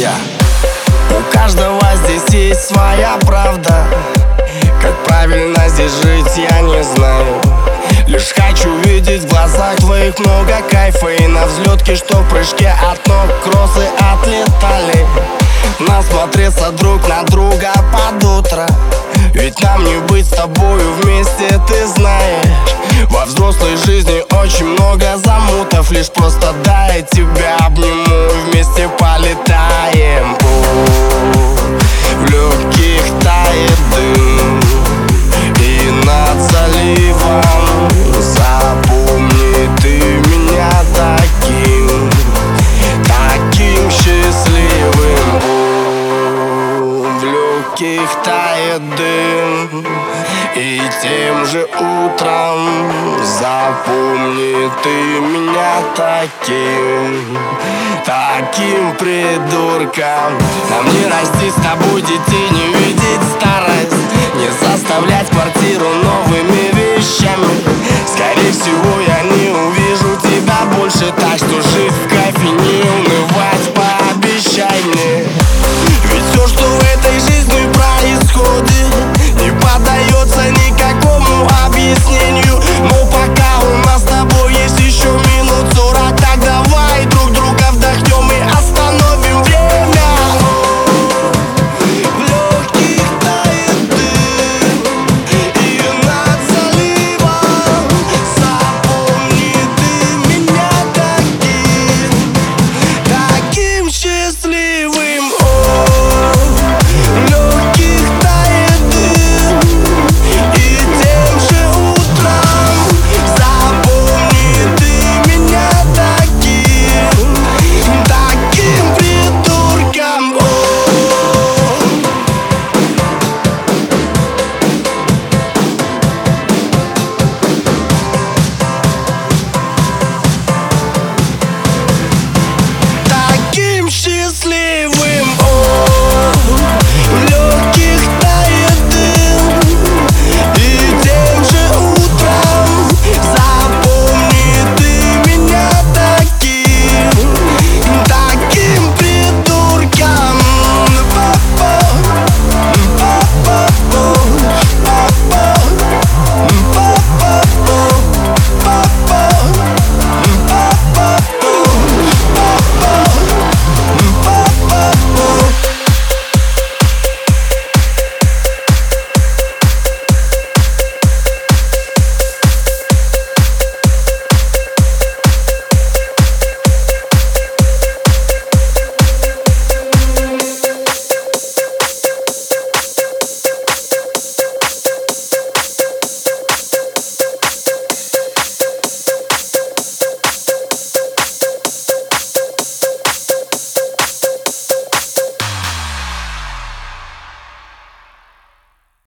У каждого здесь есть своя правда. Как правильно здесь жить, я не знаю. Лишь хочу видеть в глазах твоих много кайфа И на взлетке, что в прыжке от ног кроссы отлетали. Насмотреться друг на друга под утро. Ведь нам не быть с тобою вместе, ты знаешь. Во взрослой жизни очень много замутов Лишь просто дай тебя легких тает дым. И тем же утром Запомни ты меня таким Таким придурком. Нам не расти с тобой детей Не видеть старость Не заставлять квартиру новыми вещами. Скорее всего я не увижу тебя больше Так что жить